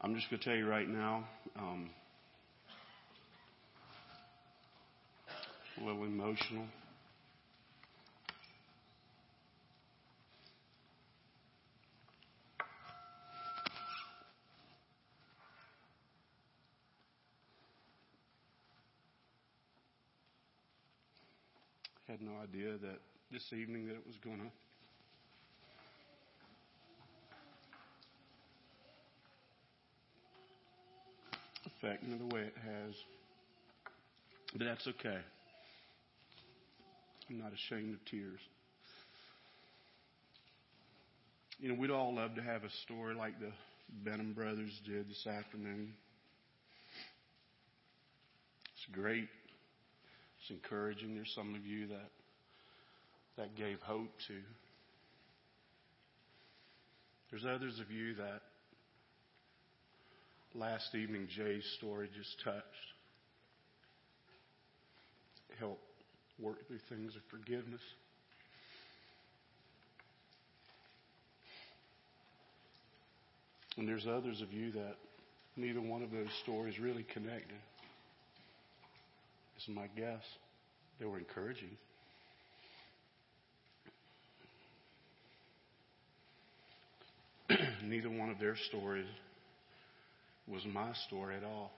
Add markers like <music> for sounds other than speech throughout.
I'm just going to tell you right now, um, a little emotional. Had no idea that this evening that it was going to affect me the way it has. But that's okay. I'm not ashamed of tears. You know, we'd all love to have a story like the Benham brothers did this afternoon. It's great. It's encouraging. There's some of you that that gave hope to. There's others of you that last evening Jay's story just touched. Help work through things of forgiveness. And there's others of you that neither one of those stories really connected. This is my guess. They were encouraging. <clears throat> neither one of their stories was my story at all.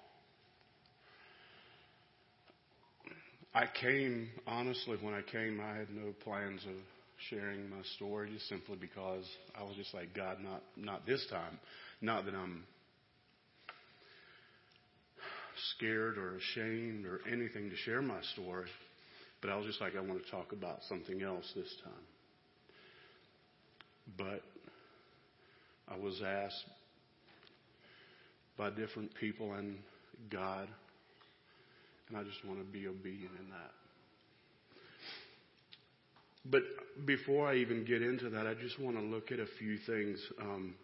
I came, honestly, when I came, I had no plans of sharing my story just simply because I was just like, God, not, not this time. Not that I'm scared or ashamed or anything to share my story, but I was just like, I want to talk about something else this time. But I was asked by different people and God, and I just want to be obedient in that. But before I even get into that, I just want to look at a few things. Um,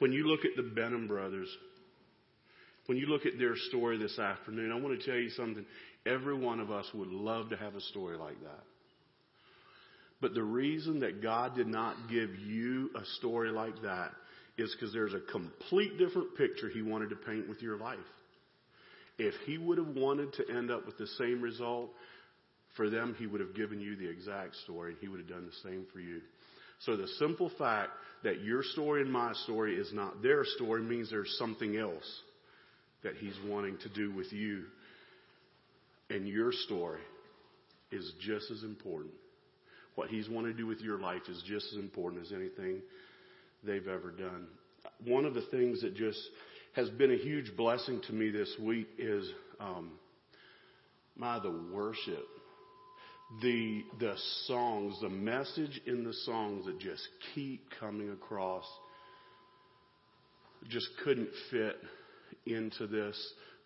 when you look at the Benham brothers, when you look at their story this afternoon, I want to tell you something. Every one of us would love to have a story like that. But the reason that God did not give you a story like that is because there's a complete different picture He wanted to paint with your life. If He would have wanted to end up with the same result for them, He would have given you the exact story. And he would have done the same for you. So the simple fact that your story and my story is not their story means there's something else that He's wanting to do with you. And your story is just as important. What He's wanting to do with your life is just as important as anything they've ever done. One of the things that just has been a huge blessing to me this week is um, my the worship, the the songs, the message in the songs that just keep coming across. Just couldn't fit into this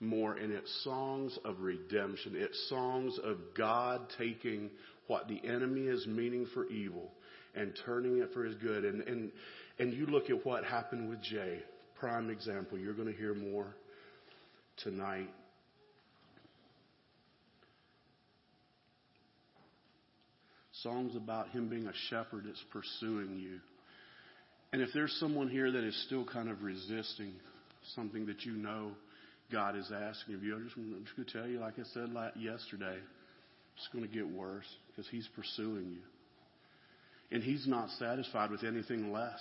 more, and it's songs of redemption. It's songs of God taking what the enemy is meaning for evil and turning it for his good. And, and, and you look at what happened with Jay, prime example. You're going to hear more tonight. Songs about him being a shepherd that's pursuing you. And if there's someone here that is still kind of resisting something that you know God is asking of you, I'm just, just going to tell you, like I said yesterday, it's going to get worse because He's pursuing you. And He's not satisfied with anything less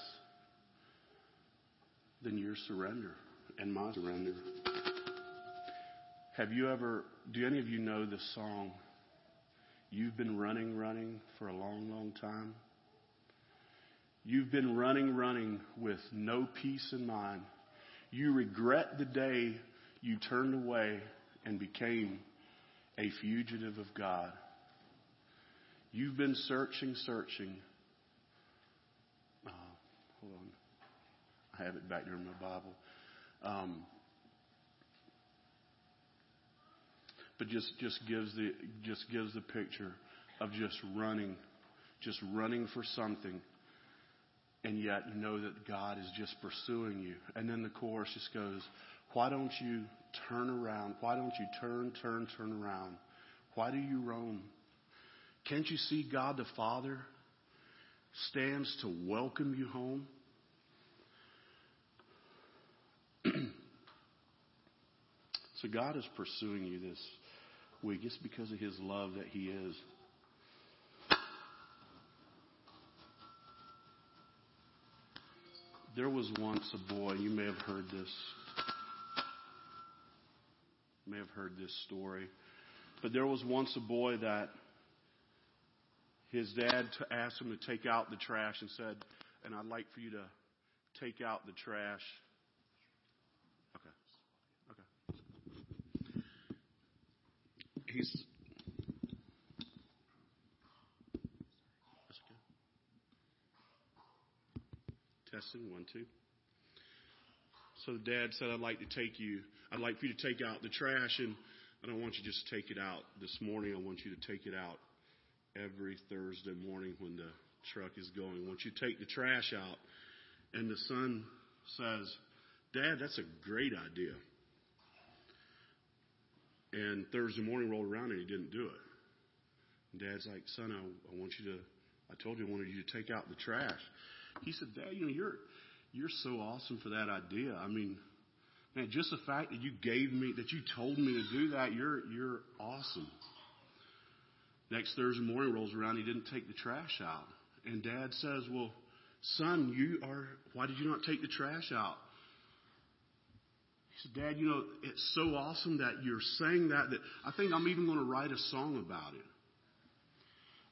than your surrender and my surrender. Have you ever, do any of you know the song, You've been running, running for a long, long time? You've been running, running with no peace in mind. You regret the day you turned away and became a fugitive of God. You've been searching, searching. Oh, hold on. I have it back there in my Bible. Um, but just just gives the just gives the picture of just running, just running for something, and yet you know that God is just pursuing you. And then the chorus just goes, "Why don't you turn around? Why don't you turn, turn, turn around? Why do you roam? Can't you see God the Father stands to welcome you home?" So God is pursuing you this week. It's because of His love that He is. There was once a boy, you may have heard this. You may have heard this story. But there was once a boy that his dad asked him to take out the trash and said, and I'd like for you to take out the trash. Okay. Okay. He's. Testing one, two. So the dad said, I'd like to take you, I'd like for you to take out the trash and I don't want you just to take it out this morning. I want you to take it out every Thursday morning when the truck is going. I want you to take the trash out. And the son says, Dad, that's a great idea. And Thursday morning rolled around and he didn't do it. And Dad's like, Son, I, I want you to, I told you I wanted you to take out the trash. He said, Dad, you know, you're, you're so awesome for that idea. I mean, man, just the fact that you gave me, that you told me to do that, you're, you're awesome. Next Thursday morning rolls around, he didn't take the trash out. And dad says, Well, son, you are, why did you not take the trash out? He said, Dad, you know, it's so awesome that you're saying that, that I think I'm even going to write a song about it.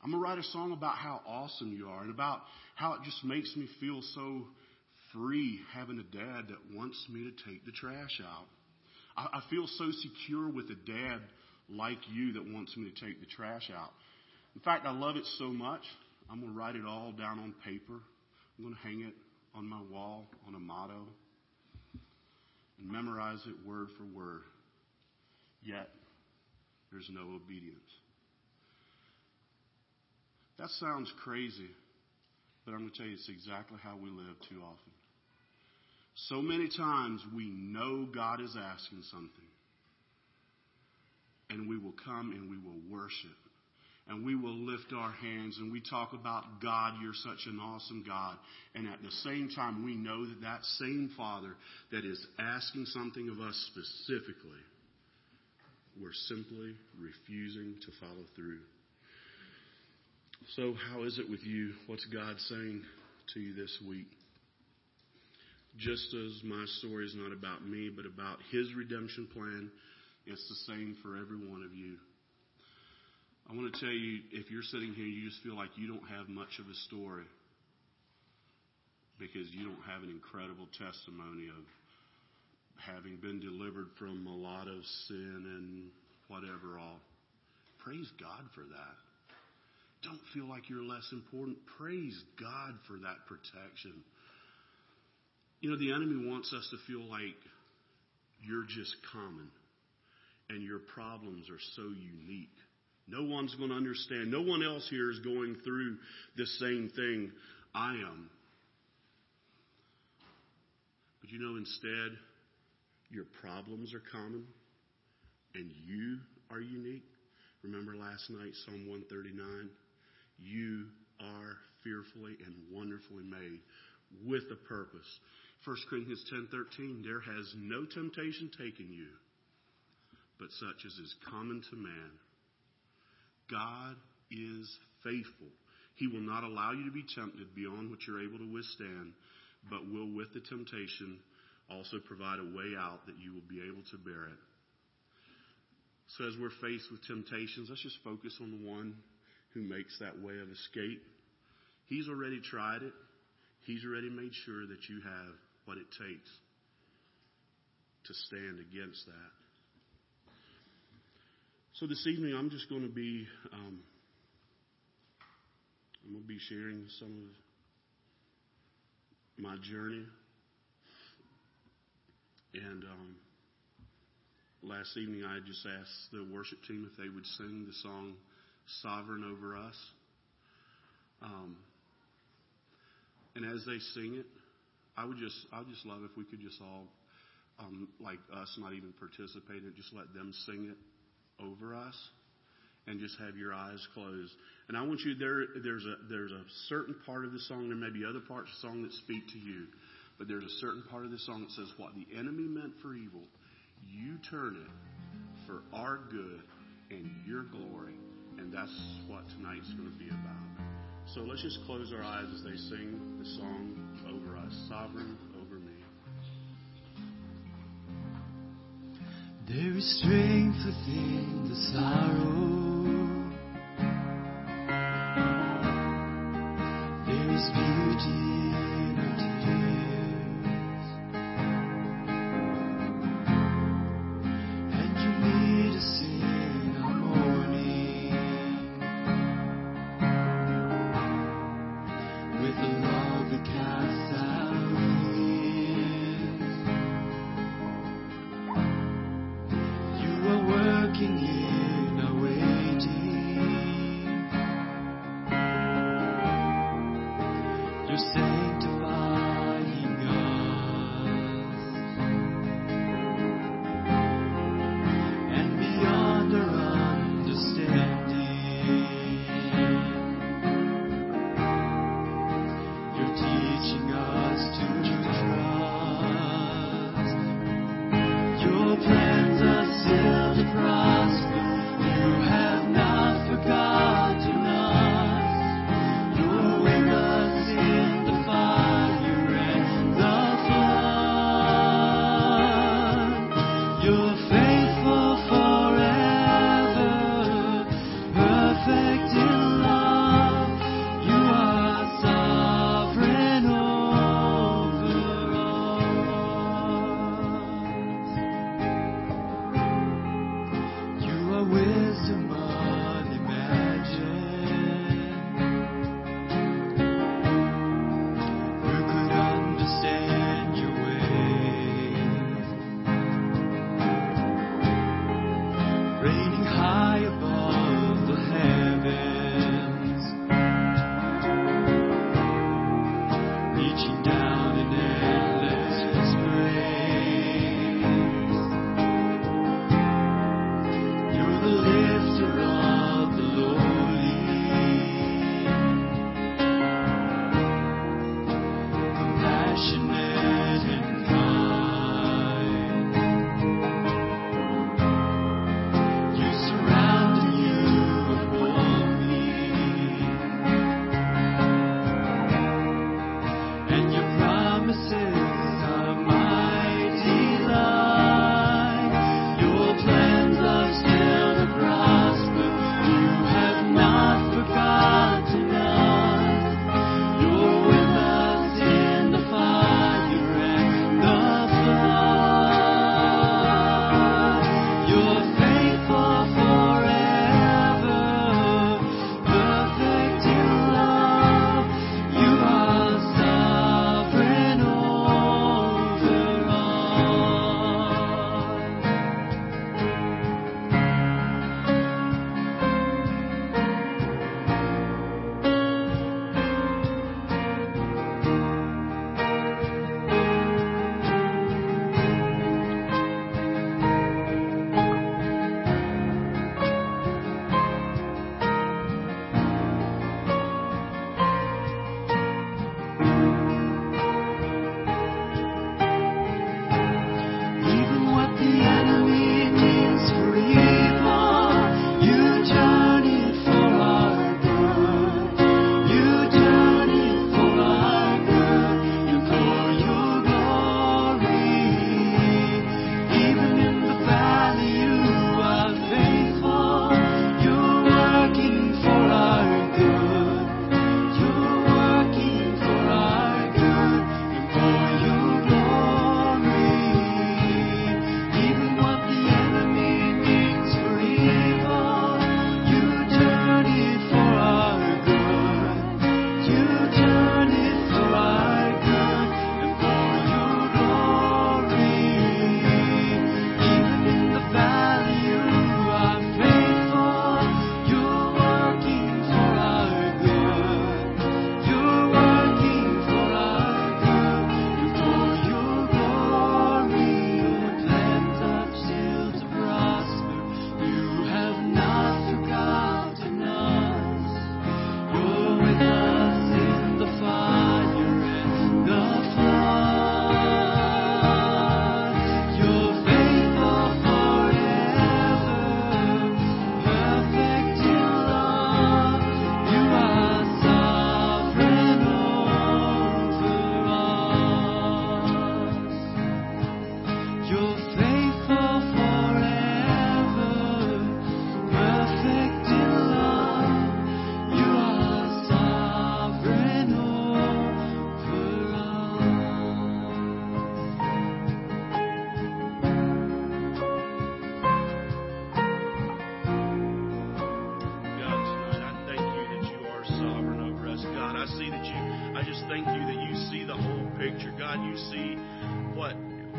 I'm going to write a song about how awesome you are and about how it just makes me feel so free having a dad that wants me to take the trash out. I, I feel so secure with a dad like you that wants me to take the trash out. In fact, I love it so much, I'm going to write it all down on paper. I'm going to hang it on my wall on a motto and memorize it word for word. Yet, there's no obedience. That sounds crazy, but I'm going to tell you it's exactly how we live too often. So many times we know God is asking something, and we will come and we will worship. And we will lift our hands and we talk about God, you're such an awesome God. And at the same time, we know that that same Father that is asking something of us specifically, we're simply refusing to follow through. So, how is it with you? What's God saying to you this week? Just as my story is not about me, but about His redemption plan, it's the same for every one of you. I want to tell you if you're sitting here, and you just feel like you don't have much of a story because you don't have an incredible testimony of having been delivered from a lot of sin and whatever all. Praise God for that. Don't feel like you're less important. Praise God for that protection. You know, the enemy wants us to feel like you're just common and your problems are so unique. No one's going to understand. No one else here is going through the same thing I am. But you know, instead, your problems are common and you are unique. Remember last night, Psalm 139? You are fearfully and wonderfully made with a purpose. 1 Corinthians 10:13 there has no temptation taken you but such as is common to man. God is faithful. He will not allow you to be tempted beyond what you're able to withstand, but will with the temptation also provide a way out that you will be able to bear it. So as we're faced with temptations, let's just focus on the one who makes that way of escape. He's already tried it. He's already made sure that you have what it takes to stand against that. So this evening, I'm just going to be um, I'm going to be sharing some of my journey. And um, last evening, I just asked the worship team if they would sing the song "Sovereign Over Us." Um, and as they sing it, I would just, I would just love if we could just all, um, like us, not even participate and just let them sing it over us, and just have your eyes closed. And I want you there. There's a there's a certain part of the song. There may be other parts of the song that speak to you, but there's a certain part of the song that says, "What the enemy meant for evil, you turn it for our good and your glory. And that's what tonight's going to be about. So let's just close our eyes as they sing the song over us Sovereign There is strength within the sorrow. We see what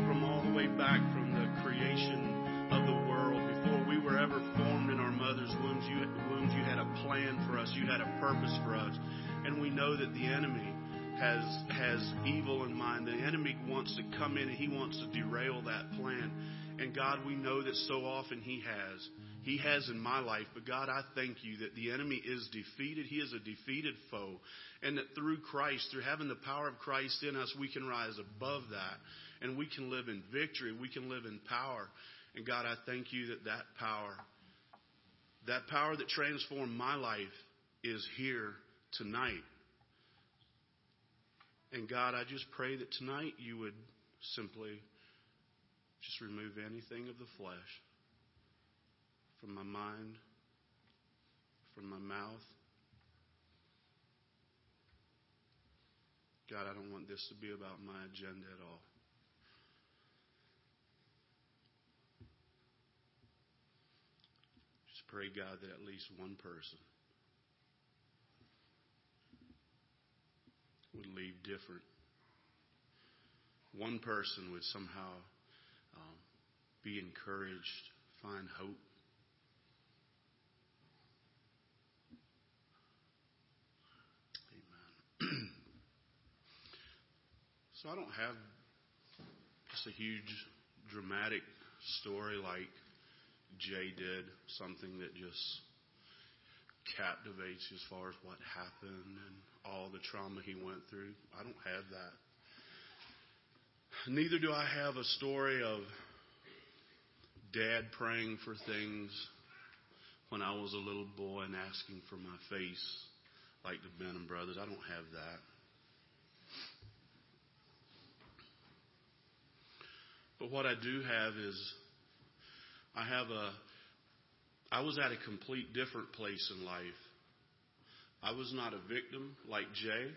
from all the way back from the creation of the world, before we were ever formed in our mother's wombs, you, wombs, you had a plan for us, you had a purpose for us. And we know that the enemy has has evil in mind. The enemy wants to come in and he wants to derail that plan. And God, we know that so often he has. He has in my life. But God, I thank you that the enemy is defeated. He is a defeated foe. And that through Christ, through having the power of Christ in us, we can rise above that. And we can live in victory. We can live in power. And God, I thank you that that power, that power that transformed my life is here tonight. And God, I just pray that tonight you would simply just remove anything of the flesh from my mind, from my mouth. God, I don't want this to be about my agenda at all. Just pray, God, that at least one person would leave different. One person would somehow um, be encouraged, find hope. So I don't have just a huge dramatic story like Jay did, something that just captivates as far as what happened and all the trauma he went through. I don't have that. Neither do I have a story of dad praying for things when I was a little boy and asking for my face like the Benham brothers. I don't have that. But what I do have is I have a I was at a complete different place in life. I was not a victim like Jay.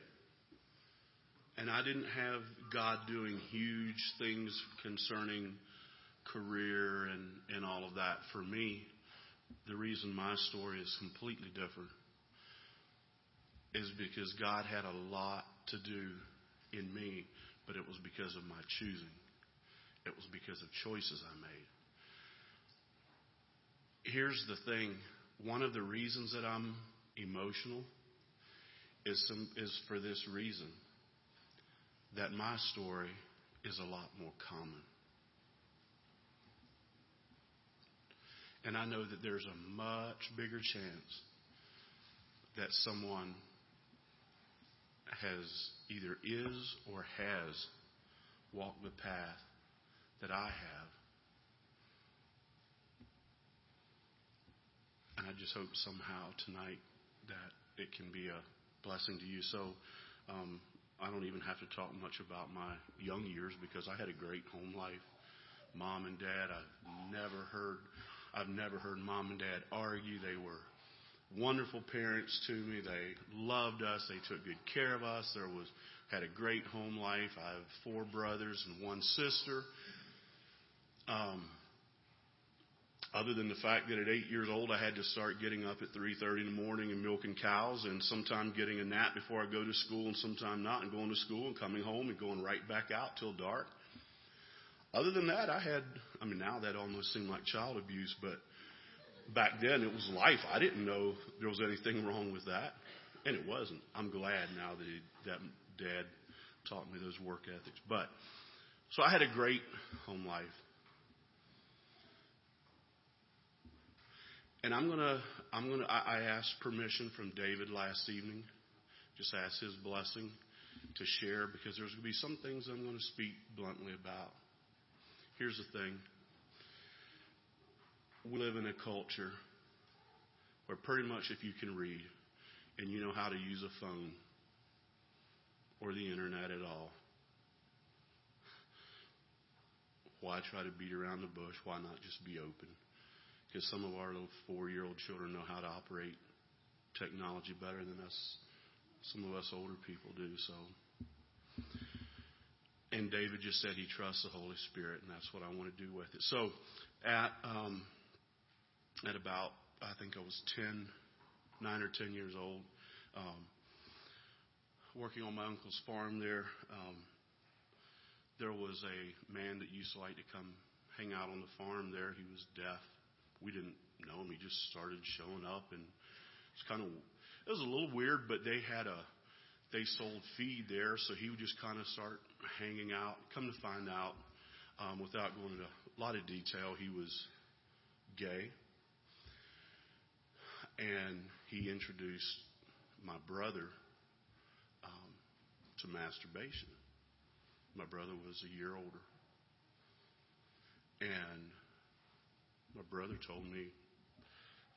And I didn't have God doing huge things concerning career and, and all of that for me. The reason my story is completely different is because God had a lot to do in me, but it was because of my choosing. It was because of choices I made. Here's the thing one of the reasons that I'm emotional is, some, is for this reason that my story is a lot more common. And I know that there's a much bigger chance that someone has either is or has walked the path that I have. And I just hope somehow tonight that it can be a blessing to you. So um, I don't even have to talk much about my young years because I had a great home life. Mom and dad, I've never heard I've never heard mom and dad argue. They were wonderful parents to me. They loved us. They took good care of us. There was had a great home life. I have four brothers and one sister. Um, other than the fact that at eight years old I had to start getting up at 3:30 in the morning and milking cows, and sometime getting a nap before I go to school, and sometime not, and going to school and coming home and going right back out till dark. Other than that, I had, I mean, now that almost seemed like child abuse, but back then it was life. I didn't know there was anything <laughs> wrong with that, and it wasn't. I'm glad now that, he, that dad taught me those work ethics. But, so I had a great home life. And I'm gonna, I'm gonna, I, asked permission from David last evening, just asked his blessing to share because there's gonna be some things I'm gonna speak bluntly about. Here's the thing. We live in a culture where pretty much if you can read and you know how to use a phone or the internet at all, why try to beat around the bush? Why not just be open? Because some of our little four year old children know how to operate technology better than us, some of us older people do. So and David just said he trusts the Holy Spirit, and that's what I want to do with it. So, at um, at about I think I was ten, nine or ten years old, um, working on my uncle's farm there. Um, there was a man that used to like to come hang out on the farm there. He was deaf. We didn't know him. He just started showing up, and it's kind of it was a little weird, but they had a they sold feed there, so he would just kind of start hanging out. Come to find out, um, without going into a lot of detail, he was gay, and he introduced my brother um, to masturbation. My brother was a year older. And my brother told me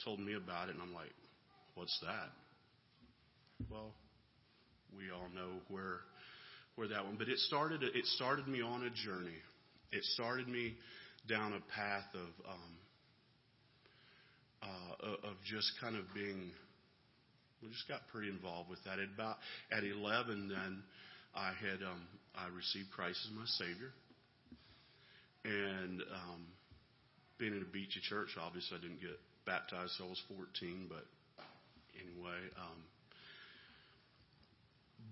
told me about it and I'm like, "What's that?" Well, we all know where where that one, but it started it started me on a journey. It started me down a path of um, uh, of just kind of being we just got pretty involved with that. At about at 11, then I had um, I received Christ as my Savior, and um, being in a Beachy church, obviously I didn't get baptized till I was 14. But anyway, um,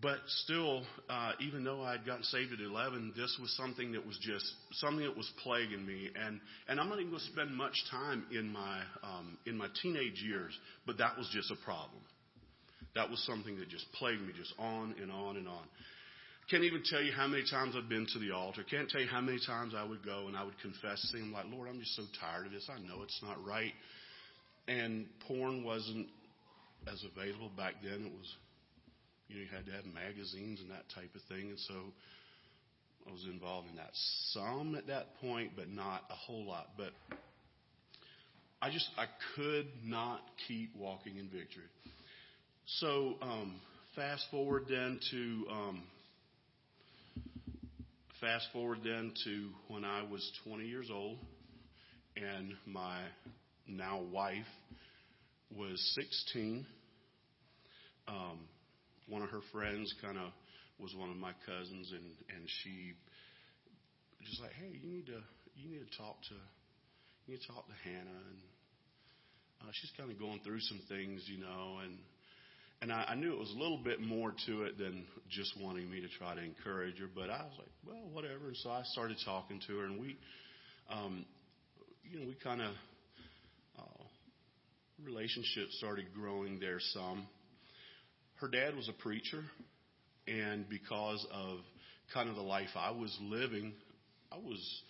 but still, uh, even though I had gotten saved at 11, this was something that was just something that was plaguing me, and and I'm not even going to spend much time in my um, in my teenage years, but that was just a problem. That was something that just plagued me, just on and on and on. Can't even tell you how many times I've been to the altar. Can't tell you how many times I would go and I would confess to him, like, Lord, I'm just so tired of this. I know it's not right. And porn wasn't as available back then. It was, you know, you had to have magazines and that type of thing. And so I was involved in that some at that point, but not a whole lot. But I just, I could not keep walking in victory. So, um, fast forward then to, um, fast forward then to when I was 20 years old and my now wife was 16. Um, one of her friends kind of was one of my cousins, and and she just like, hey, you need to you need to talk to you need to talk to Hannah, and uh, she's kind of going through some things, you know, and and I, I knew it was a little bit more to it than just wanting me to try to encourage her, but I was like, well, whatever. And so I started talking to her, and we, um, you know, we kind of uh, relationship started growing there some. Her dad was a preacher, and because of kind of the life I was living, I was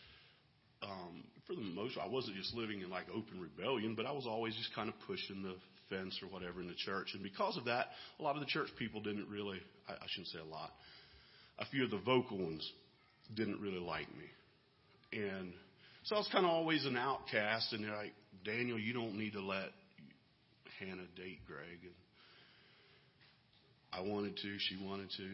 um, for the most I wasn't just living in like open rebellion, but I was always just kind of pushing the fence or whatever in the church. And because of that, a lot of the church people didn't really, I, I shouldn't say a lot, a few of the vocal ones didn't really like me. And so I was kind of always an outcast. And they're like, Daniel, you don't need to let Hannah date Greg. And I wanted to, she wanted to.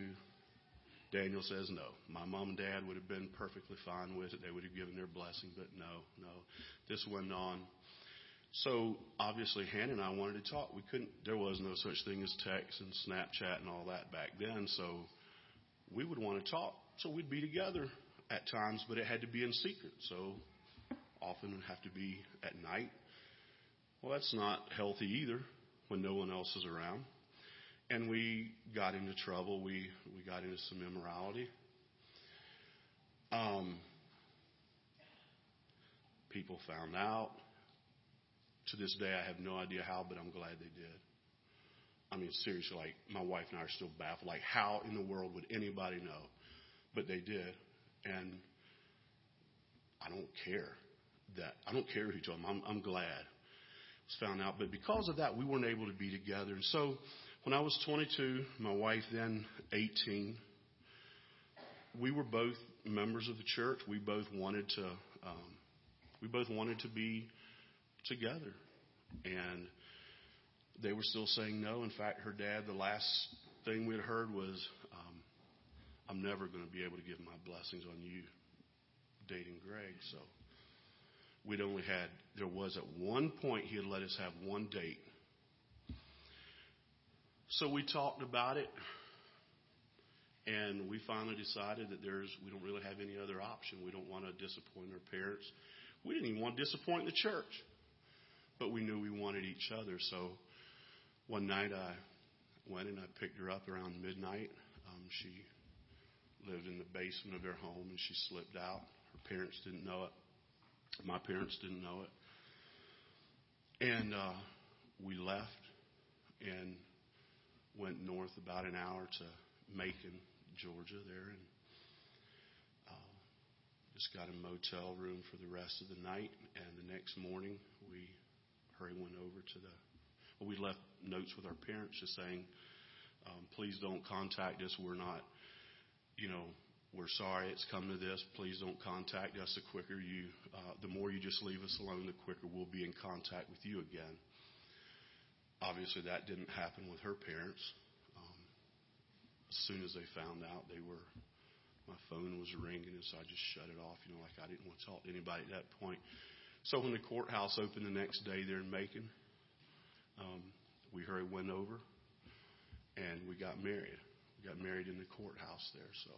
Daniel says no. My mom and dad would have been perfectly fine with it. They would have given their blessing, but no, no. This went on. So obviously Hannah and I wanted to talk. We couldn't, there was no such thing as text and Snapchat and all that back then. So we would want to talk. So we'd be together at times, but it had to be in secret. So often it would have to be at night. Well, that's not healthy either when no one else is around. And we got into trouble. We, we got into some immorality. Um, people found out to this day, I have no idea how, but I'm glad they did. I mean, seriously, like, my wife and I are still baffled. Like, how in the world would anybody know? But they did. And I don't care that. I don't care who told them. I'm, I'm glad it was found out. But because of that, we weren't able to be together. And so when I was 22, my wife then 18, we were both members of the church. We both wanted to, um, we both wanted to be together. And they were still saying no. In fact, her dad, the last thing we had heard was, um, I'm never going to be able to give my blessings on you dating Greg. So we'd only had, there was at one point he had let us have one date. So we talked about it. And we finally decided that there's, we don't really have any other option. We don't want to disappoint our parents. We didn't even want to disappoint the church but we knew we wanted each other. So one night I went and I picked her up around midnight. Um, she lived in the basement of their home, and she slipped out. Her parents didn't know it. My parents didn't know it. And uh, we left and went north about an hour to Macon, Georgia, there, and uh, just got a motel room for the rest of the night. And the next morning, we hurry went over to the. Well, we left notes with our parents, just saying, um, "Please don't contact us. We're not, you know, we're sorry it's come to this. Please don't contact us. The quicker you, uh, the more you just leave us alone, the quicker we'll be in contact with you again. Obviously, that didn't happen with her parents. Um, as soon as they found out, they were, my phone was ringing, and so I just shut it off. You know, like I didn't want to talk to anybody at that point. So when the courthouse opened the next day there in Macon, um, we hurried went over, and we got married. We got married in the courthouse there. So.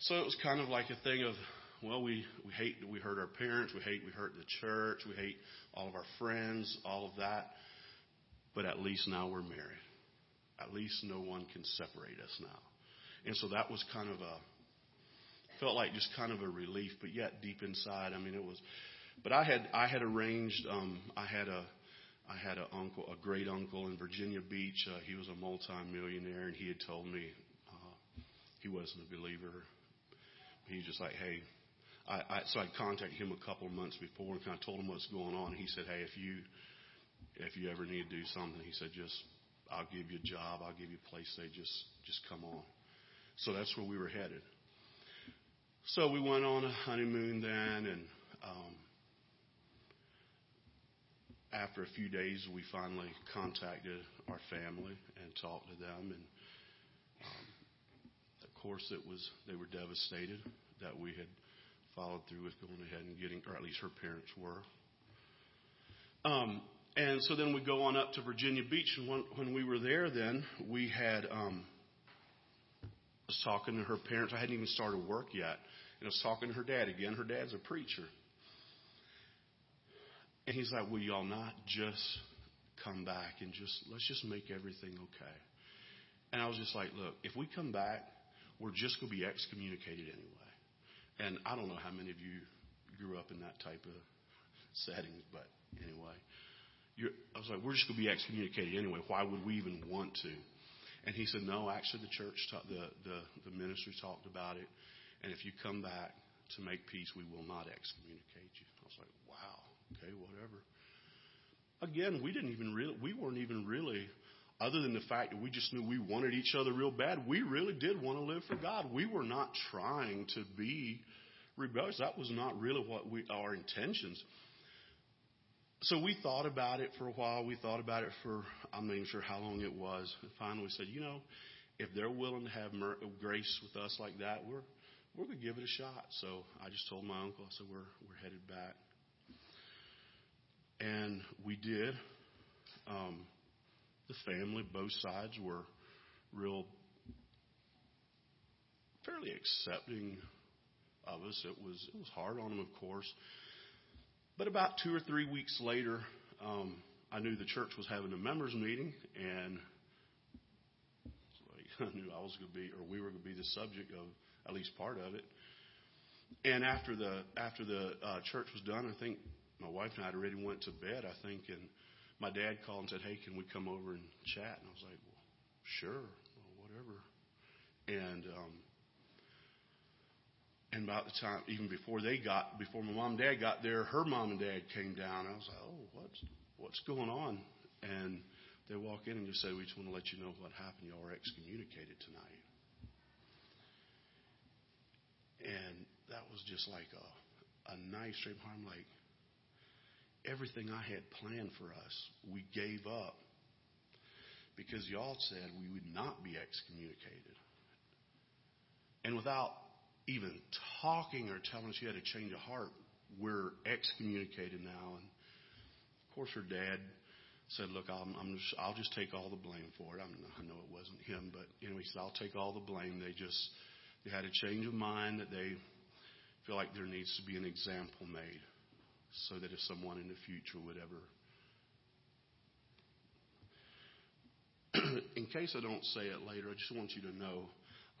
So it was kind of like a thing of, well, we, we hate that we hurt our parents, we hate we hurt the church, we hate all of our friends, all of that. But at least now we're married. At least no one can separate us now. And so that was kind of a, felt like just kind of a relief, but yet deep inside, I mean, it was, but I had, I had arranged, um, I had a, I had an uncle, a great uncle in Virginia Beach. Uh, he was a multimillionaire, and he had told me uh, he wasn't a believer he's just like, hey, I, I so I contacted him a couple of months before and kind of told him what's going on. He said, hey, if you if you ever need to do something, he said, just I'll give you a job, I'll give you a place. They just just come on. So that's where we were headed. So we went on a honeymoon then, and um, after a few days, we finally contacted our family and talked to them, and um, of course, it was they were devastated that we had followed through with going ahead and getting, or at least her parents were. Um, and so then we go on up to Virginia Beach, and when, when we were there, then we had um, was talking to her parents. I hadn't even started work yet, and I was talking to her dad again. Her dad's a preacher, and he's like, "Will y'all not just come back and just let's just make everything okay?" And I was just like, "Look, if we come back, we're just going to be excommunicated anyway." And I don't know how many of you grew up in that type of setting, but anyway. You I was like, we're just going to be excommunicated anyway. Why would we even want to? And he said, no, actually, the church, ta- the, the, the ministry talked about it. And if you come back to make peace, we will not excommunicate you. I was like, wow, okay, whatever. Again, we didn't even really, we weren't even really, other than the fact that we just knew we wanted each other real bad, we really did want to live for God. We were not trying to be rebellious. That was not really what we, our intentions. So we thought about it for a while. We thought about it for, I'm not even sure how long it was. And finally we said, you know, if they're willing to have mer- grace with us like that, we're, we're to give it a shot. So I just told my uncle, I said, we're, we're headed back. And we did. Um, the family, both sides were real, fairly accepting of us. It was, it was hard on them, of course. But about two or three weeks later, um, I knew the church was having a members meeting, and <laughs> I knew I was going to be, or we were going to be the subject of at least part of it. And after the after the uh, church was done, I think my wife and I had already went to bed. I think, and my dad called and said, "Hey, can we come over and chat?" And I was like, "Well, sure, well, whatever." And um, and about the time, even before they got, before my mom and dad got there, her mom and dad came down. I was like, oh, what's, what's going on? And they walk in and just say, we just want to let you know what happened. Y'all were excommunicated tonight. And that was just like a, a nice straight I'm like, everything I had planned for us, we gave up because y'all said we would not be excommunicated. And without even talking or telling us you had a change of heart, we're excommunicated now. And of course, her dad said, "Look, I'm, I'm just, I'll just take all the blame for it." I'm, I know it wasn't him, but anyway, he said, "I'll take all the blame." They just they had a change of mind that they feel like there needs to be an example made, so that if someone in the future would ever <clears throat> in case I don't say it later, I just want you to know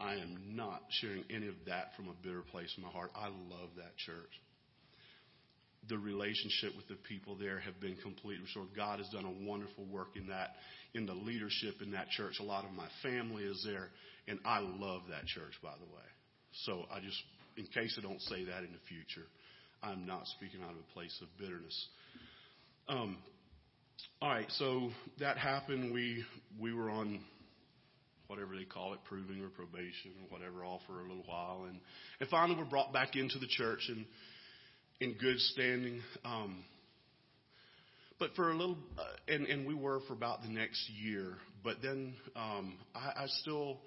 I am not sharing any of that from a bitter place in my heart. I love that church. The relationship with the people there have been completely restored. God has done a wonderful work in that, in the leadership in that church. A lot of my family is there, and I love that church, by the way. So I just, in case I don't say that in the future, I'm not speaking out of a place of bitterness. Um, all right, so that happened. We we were on whatever they call it, proving or probation or whatever, all for a little while, and and finally we're brought back into the church and in good standing. Um, but for a little, uh, and and we were for about the next year. But then um, I, I still,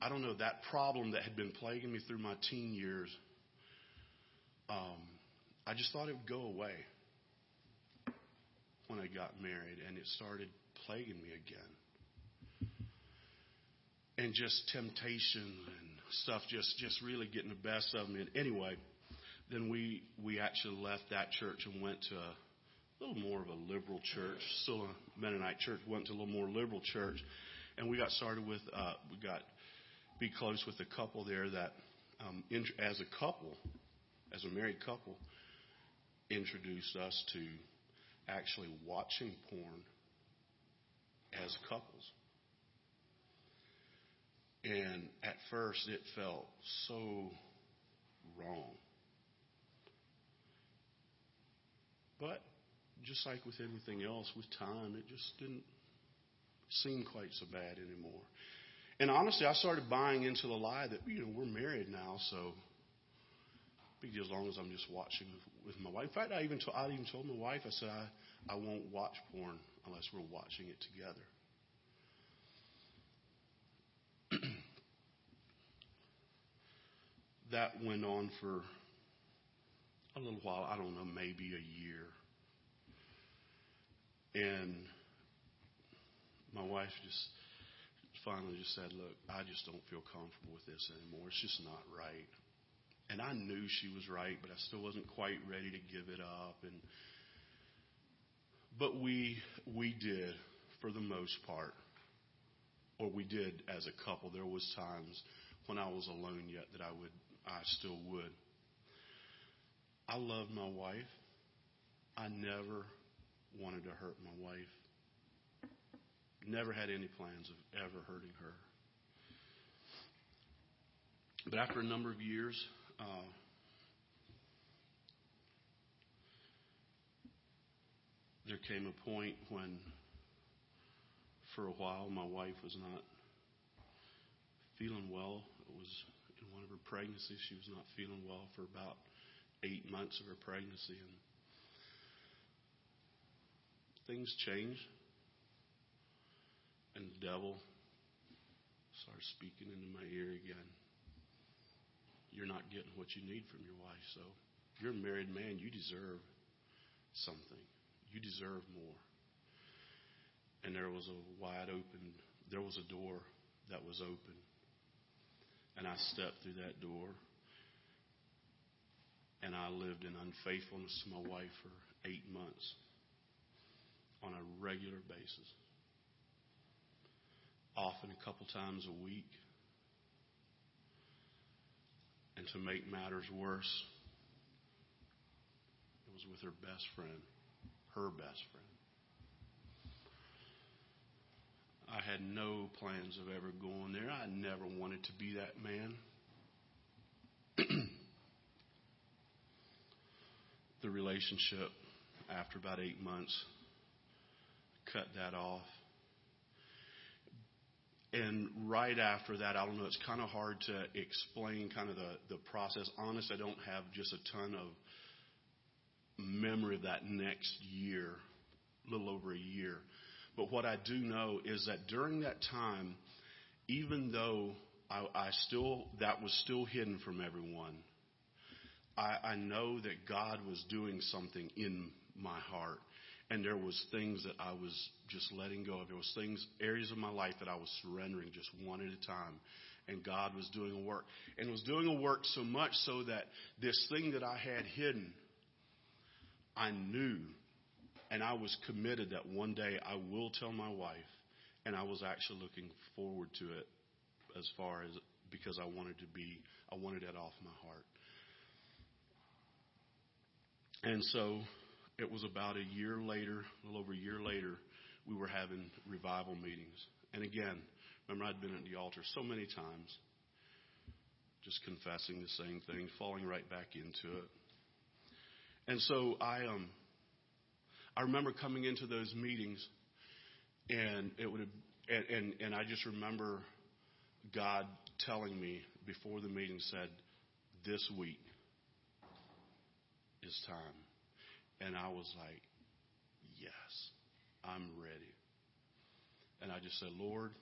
I don't know that problem that had been plaguing me through my teen years. Um, I just thought it would go away when I got married, and it started plaguing me again. And just temptation and stuff just just really getting the best of me. And anyway, then we we actually left that church and went to a little more of a liberal church, still a Mennonite church. Went to a little more liberal church, and we got started with uh, we got be close with a couple there that um, in, as a couple, as a married couple, introduced us to actually watching porn as couples. And at first it felt so wrong. But just like with anything else, with time, it just didn't seem quite so bad anymore. And honestly, I started buying into the lie that, you know, we're married now, so big deal as long as I'm just watching with my wife. In fact, I even told, I even told my wife, I said, I, I won't watch porn unless we're watching it together. That went on for a little while. I don't know, maybe a year. And my wife just finally just said, Look, I just don't feel comfortable with this anymore. It's just not right. And I knew she was right, but I still wasn't quite ready to give it up. And but we we did for the most part, or we did as a couple. There was times when I was alone yet that I would I still would. I love my wife. I never wanted to hurt my wife. Never had any plans of ever hurting her. But after a number of years, uh, there came a point when, for a while, my wife was not feeling well. It was one of her pregnancies. She was not feeling well for about eight months of her pregnancy. And things changed. And the devil started speaking into my ear again you're not getting what you need from your wife. So you're a married man. You deserve something. You deserve more. And there was a wide open, there was a door that was open. And I stepped through that door. And I lived in unfaithfulness to my wife for eight months on a regular basis. Often a couple times a week. And to make matters worse, it was with her best friend, her best friend. I had no plans of ever going there. I never wanted to be that man. <clears throat> the relationship, after about eight months, cut that off and right after that, I don't know, it's kind of hard to explain kind of the, the process. Honest, I don't have just a ton of memory of that next year, a little over a year. But what I do know is that during that time, even though I, I still, that was still hidden from everyone, I, I know that God was doing something in my heart and there was things that I was just letting go of. There was things, areas of my life that I was surrendering just one at a time. And God was doing a work. And was doing a work so much so that this thing that I had hidden, I knew and I was committed that one day I will tell my wife. And I was actually looking forward to it as far as because I wanted to be, I wanted that off my heart. And so it was about a year later, a little over a year later, we were having revival meetings. And again, remember I'd been at the altar so many times, just confessing the same thing, falling right back into it. And so I um I remember coming into those meetings and it would and, and, and I just remember God telling me before the meeting said, This week is time. And I was like, Yes, I'm ready. And I just said, Lord,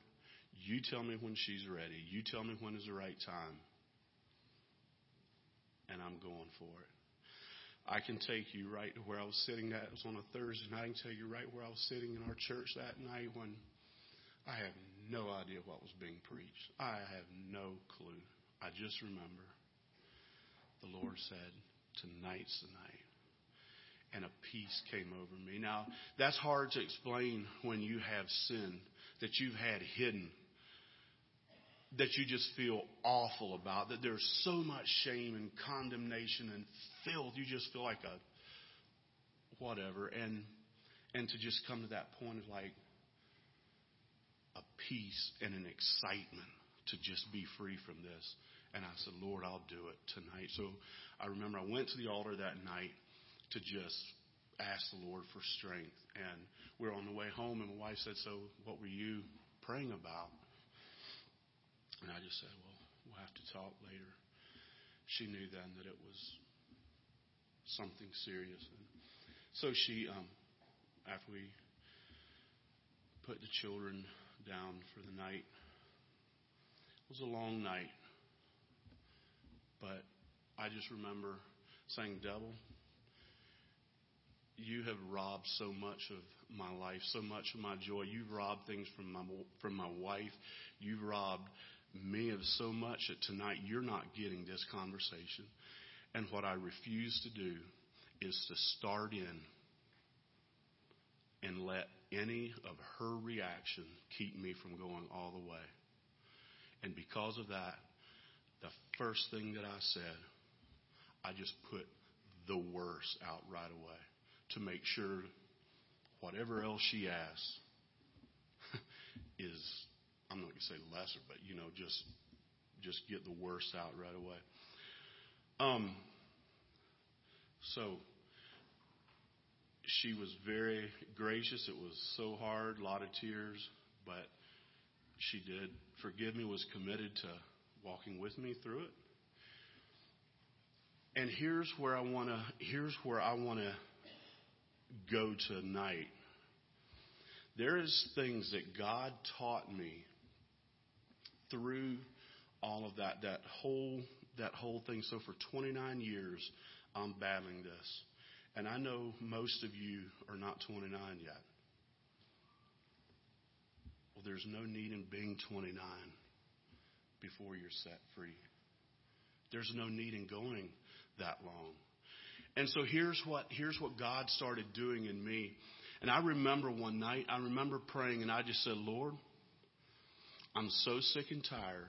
you tell me when she's ready. You tell me when is the right time. And I'm going for it. I can take you right to where I was sitting that. Was on a Thursday night. I can tell you right where I was sitting in our church that night when I have no idea what was being preached. I have no clue. I just remember the Lord said, Tonight's the night and a peace came over me. Now, that's hard to explain when you have sin that you've had hidden, that you just feel awful about, that there's so much shame and condemnation and filth. You just feel like a whatever. And, and to just come to that point of like a peace and an excitement to just be free from this. And I said, Lord, I'll do it tonight. So I remember I went to the altar that night to just ask the Lord for strength. And we are on the way home, and my wife said, So, what were you praying about? And I just said, Well, we'll have to talk later. She knew then that it was something serious. And so she, um, after we put the children down for the night, it was a long night. But I just remember saying, Devil, you have robbed so much of my life, so much of my joy. You've robbed things from my from my wife. You've robbed me of so much that tonight you're not getting this conversation. And what I refuse to do is to start in and let any of her reaction keep me from going all the way. And because of that, the first thing that I said, I just put the worst out right away to make sure whatever else she asks <laughs> is, I'm not going to say lesser, but you know, just just get the worst out right away. Um, so she was very gracious. It was so hard, a lot of tears, but she did forgive me, was committed to walking with me through it. And here's where I want to here's where I want to go tonight. There is things that God taught me through all of that, that whole, that whole thing. So for 29 years, I'm battling this. And I know most of you are not 29 yet. Well, there's no need in being 29 before you're set free. There's no need in going that long. And so here's what, here's what God started doing in me. And I remember one night, I remember praying and I just said, Lord, I'm so sick and tired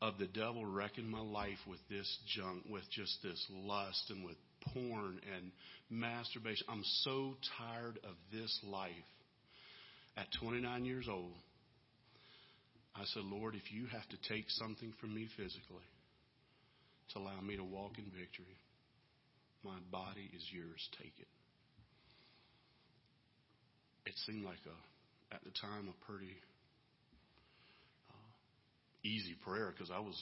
of the devil wrecking my life with this junk, with just this lust and with porn and masturbation. I'm so tired of this life. At 29 years old, I said, Lord, if you have to take something from me physically to allow me to walk in victory, my body is yours. Take it. It seemed like a, at the time, a pretty easy prayer because I was,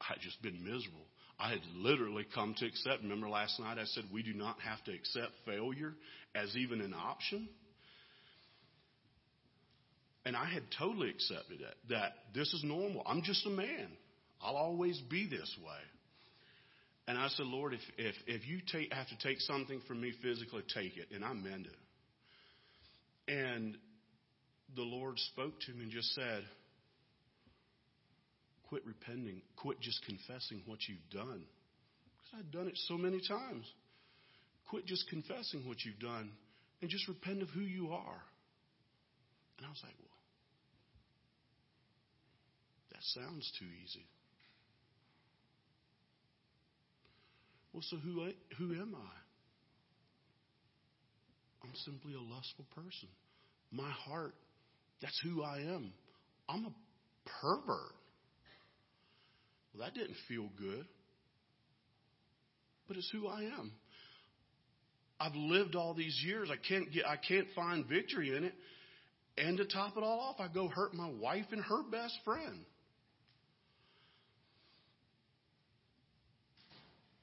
I just been miserable. I had literally come to accept. Remember last night I said we do not have to accept failure as even an option. And I had totally accepted it that this is normal. I'm just a man. I'll always be this way. And I said, Lord, if, if, if you take, have to take something from me physically, take it. And I meant it. And the Lord spoke to me and just said, quit repenting, quit just confessing what you've done. Because I've done it so many times. Quit just confessing what you've done and just repent of who you are. And I was like, well, that sounds too easy. Well, so who, I, who am I? I'm simply a lustful person. My heart, that's who I am. I'm a pervert. Well, that didn't feel good. But it's who I am. I've lived all these years. I can't get I can't find victory in it. And to top it all off, I go hurt my wife and her best friend.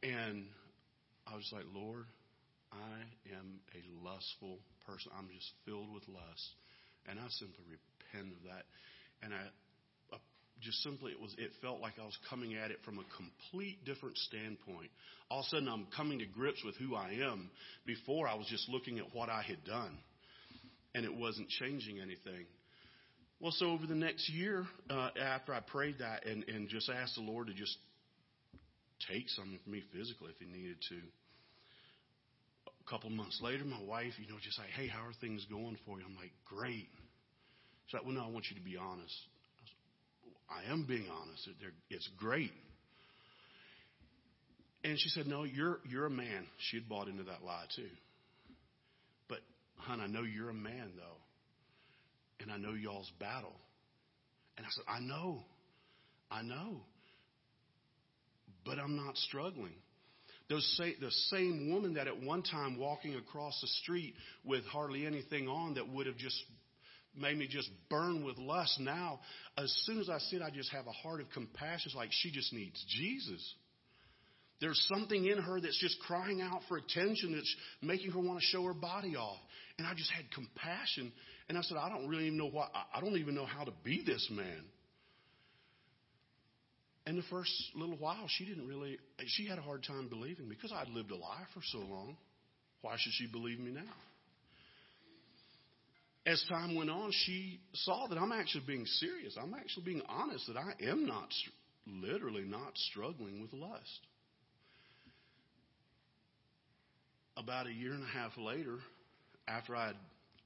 And I was like, Lord, I am a lustful person. I'm just filled with lust. And I simply repent of that. And I just simply, it was, it felt like I was coming at it from a complete different standpoint. All of a sudden, I'm coming to grips with who I am. Before, I was just looking at what I had done. And it wasn't changing anything. Well, so over the next year, uh, after I prayed that and, and just asked the Lord to just take something from me physically if he needed to. A couple months later, my wife, you know, just like, hey, how are things going for you? I'm like, great. She's like, well, no, I want you to be honest. I, am being honest. It's great. And she said, no, you're, you're a man. She had bought into that lie too. But, hon, I know you're a man though. And I know y'all's battle. And I said, I know. I know but I'm not struggling. Those say, the same woman that at one time walking across the street with hardly anything on that would have just made me just burn with lust. Now, as soon as I see it, I just have a heart of compassion. It's like she just needs Jesus. There's something in her that's just crying out for attention that's making her want to show her body off. And I just had compassion. And I said, I don't really even know why. I don't even know how to be this man. And the first little while, she didn't really, she had a hard time believing because I'd lived a lie for so long. Why should she believe me now? As time went on, she saw that I'm actually being serious. I'm actually being honest that I am not, literally not struggling with lust. About a year and a half later, after I'd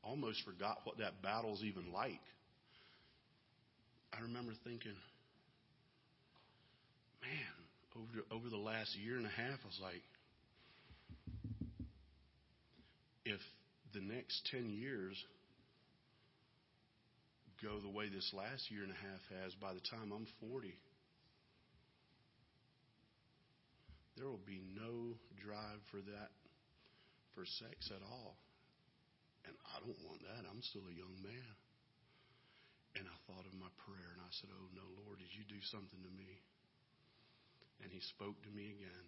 almost forgot what that battle's even like, I remember thinking, man, over over the last year and a half, I was like, if the next ten years go the way this last year and a half has, by the time I'm 40, there will be no drive for that, for sex at all. And I don't want that. I'm still a young man. And I thought of my prayer and I said, Oh no, Lord, did you do something to me? And he spoke to me again.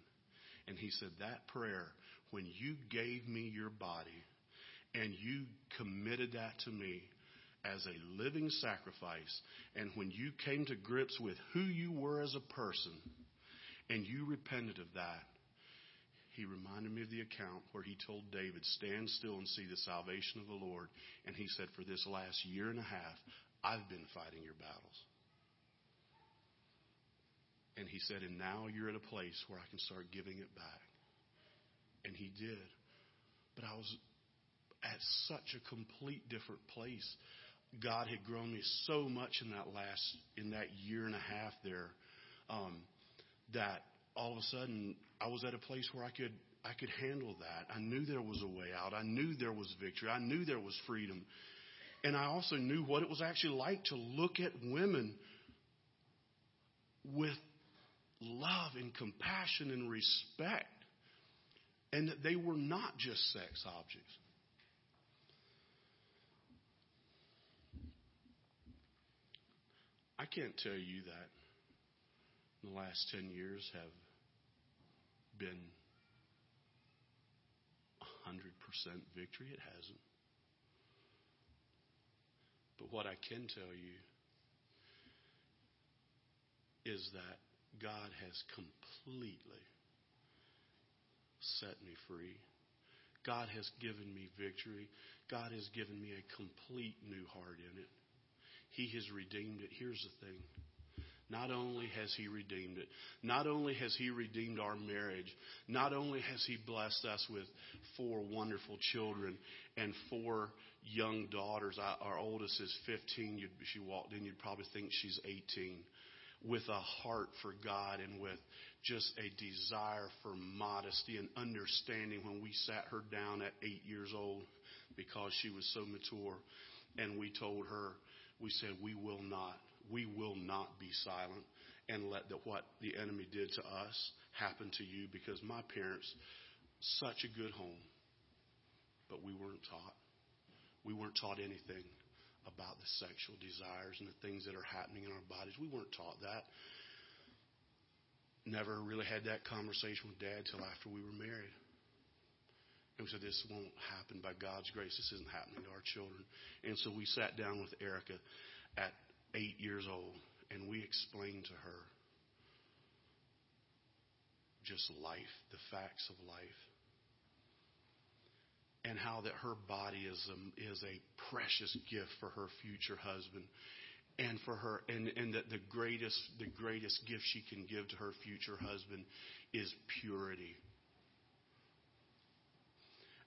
And he said, That prayer, when you gave me your body and you committed that to me as a living sacrifice, and when you came to grips with who you were as a person and you repented of that, he reminded me of the account where he told David, Stand still and see the salvation of the Lord. And he said, For this last year and a half, I've been fighting your battles. And he said, And now you're at a place where I can start giving it back. And he did. But I was at such a complete different place. God had grown me so much in that last, in that year and a half there, um, that all of a sudden I was at a place where I could, I could handle that. I knew there was a way out. I knew there was victory. I knew there was freedom. And I also knew what it was actually like to look at women with love and compassion and respect, and that they were not just sex objects. I can't tell you that the last 10 years have been 100% victory. It hasn't. But what I can tell you is that God has completely set me free. God has given me victory. God has given me a complete new heart in it. He has redeemed it. Here's the thing. Not only has He redeemed it, not only has He redeemed our marriage, not only has He blessed us with four wonderful children and four young daughters. Our oldest is 15. You'd, she walked in, you'd probably think she's 18 with a heart for God and with just a desire for modesty and understanding when we sat her down at eight years old because she was so mature. And we told her, we said, we will not, we will not be silent and let the, what the enemy did to us happen to you because my parents, such a good home, but we weren't taught. We weren't taught anything about the sexual desires and the things that are happening in our bodies. We weren't taught that. Never really had that conversation with dad till after we were married. And we said, this won't happen by God's grace. This isn't happening to our children. And so we sat down with Erica at eight years old and we explained to her just life, the facts of life and how that her body is a, is a precious gift for her future husband and for her and, and that the greatest the greatest gift she can give to her future husband is purity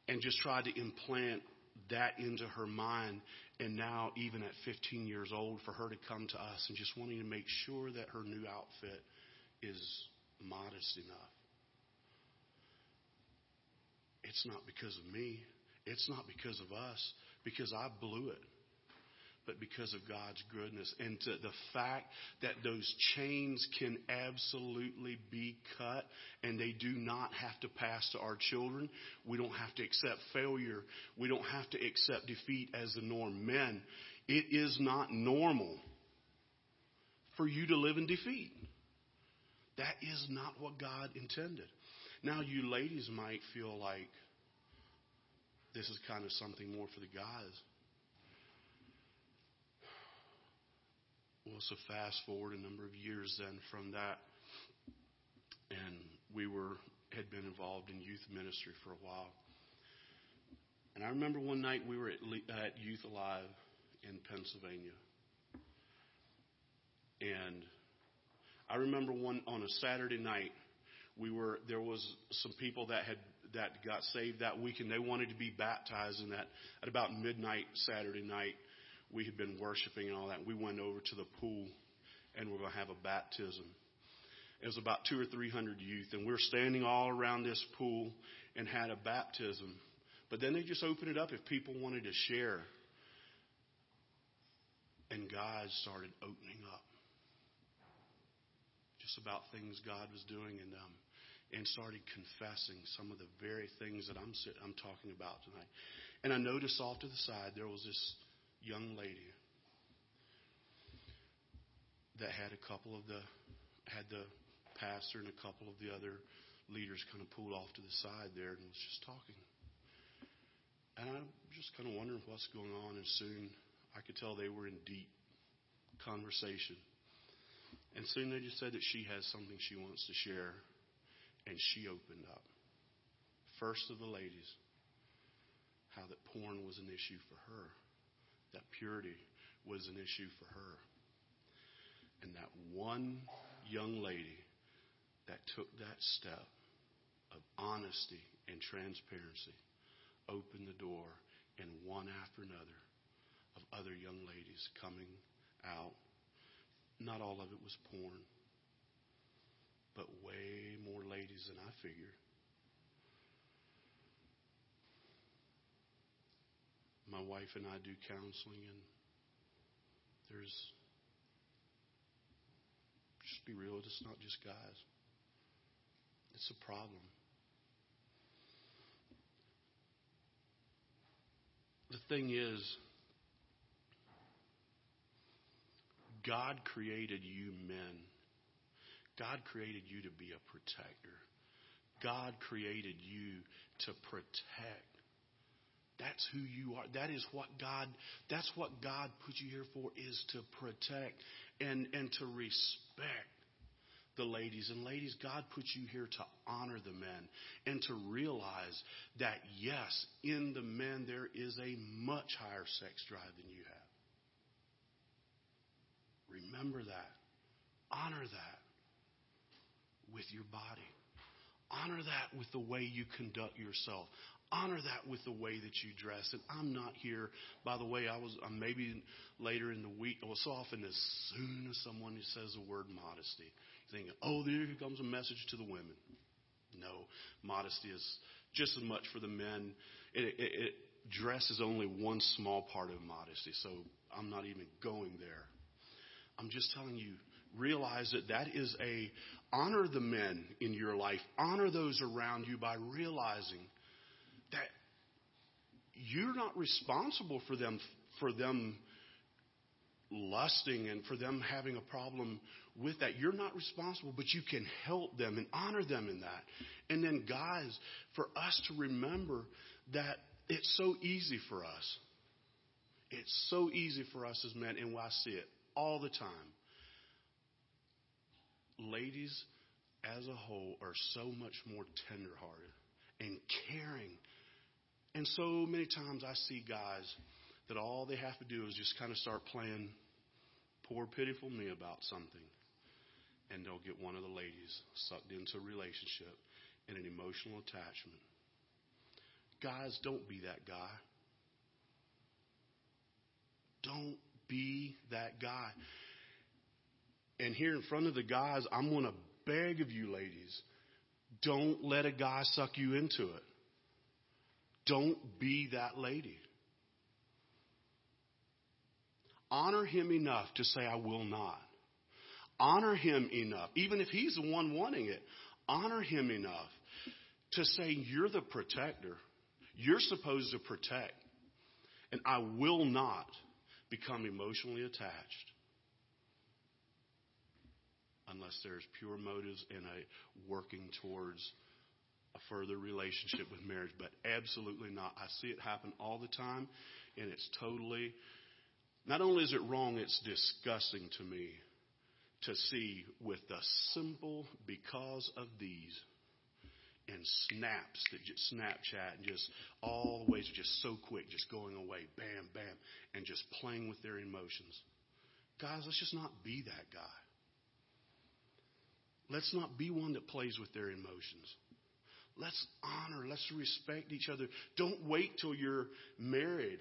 and just tried to implant that into her mind and now even at 15 years old for her to come to us and just wanting to make sure that her new outfit is modest enough it's not because of me. It's not because of us, because I blew it. But because of God's goodness and to the fact that those chains can absolutely be cut and they do not have to pass to our children. We don't have to accept failure. We don't have to accept defeat as the norm. Men, it is not normal for you to live in defeat. That is not what God intended. Now, you ladies might feel like this is kind of something more for the guys. Well, so fast forward a number of years then from that, and we were had been involved in youth ministry for a while. And I remember one night we were at, at Youth Alive in Pennsylvania, and I remember one on a Saturday night we were there was some people that had that got saved that week and they wanted to be baptized in that at about midnight Saturday night we had been worshiping and all that. We went over to the pool and we we're going to have a baptism. It was about two or three hundred youth and we we're standing all around this pool and had a baptism. But then they just opened it up if people wanted to share. And God started opening up just about things God was doing in them and started confessing some of the very things that I'm I'm talking about tonight. And I noticed off to the side there was this young lady that had a couple of the had the pastor and a couple of the other leaders kind of pulled off to the side there and was just talking. And I'm just kind of wondering what's going on. And soon I could tell they were in deep conversation. And soon they just said that she has something she wants to share and she opened up. First of the ladies, how that porn was an issue for her, that purity was an issue for her. And that one young lady that took that step of honesty and transparency opened the door, and one after another of other young ladies coming out. Not all of it was porn but way more ladies than I figured. My wife and I do counseling, and there's, just be real, it's not just guys. It's a problem. The thing is, God created you men God created you to be a protector. God created you to protect. That's who you are. That is what God that's what God put you here for is to protect and and to respect the ladies. And ladies, God put you here to honor the men and to realize that yes, in the men there is a much higher sex drive than you have. Remember that. Honor that with your body. Honor that with the way you conduct yourself. Honor that with the way that you dress. And I'm not here, by the way, I was uh, maybe later in the week, well, so often as soon as someone says the word modesty, thinking, oh, there comes a message to the women. No, modesty is just as much for the men. It, it, it, dress is only one small part of modesty, so I'm not even going there. I'm just telling you, realize that that is a honor the men in your life, honor those around you by realizing you're not responsible for them for them lusting and for them having a problem with that. You're not responsible, but you can help them and honor them in that. And then, guys, for us to remember that it's so easy for us. It's so easy for us as men, and I see it all the time. Ladies, as a whole, are so much more tenderhearted and caring. And so many times I see guys that all they have to do is just kind of start playing poor, pitiful me about something. And they'll get one of the ladies sucked into a relationship and an emotional attachment. Guys, don't be that guy. Don't be that guy. And here in front of the guys, I'm going to beg of you, ladies, don't let a guy suck you into it. Don't be that lady. Honor him enough to say, I will not. Honor him enough, even if he's the one wanting it, honor him enough to say, You're the protector. You're supposed to protect. And I will not become emotionally attached unless there's pure motives and a working towards a further relationship with marriage. But absolutely not. I see it happen all the time, and it's totally not only is it wrong, it's disgusting to me to see with the simple because of these and snaps that just Snapchat and just all the ways just so quick, just going away, bam, bam, and just playing with their emotions. Guys, let's just not be that guy. Let's not be one that plays with their emotions. Let's honor, let's respect each other. Don't wait till you're married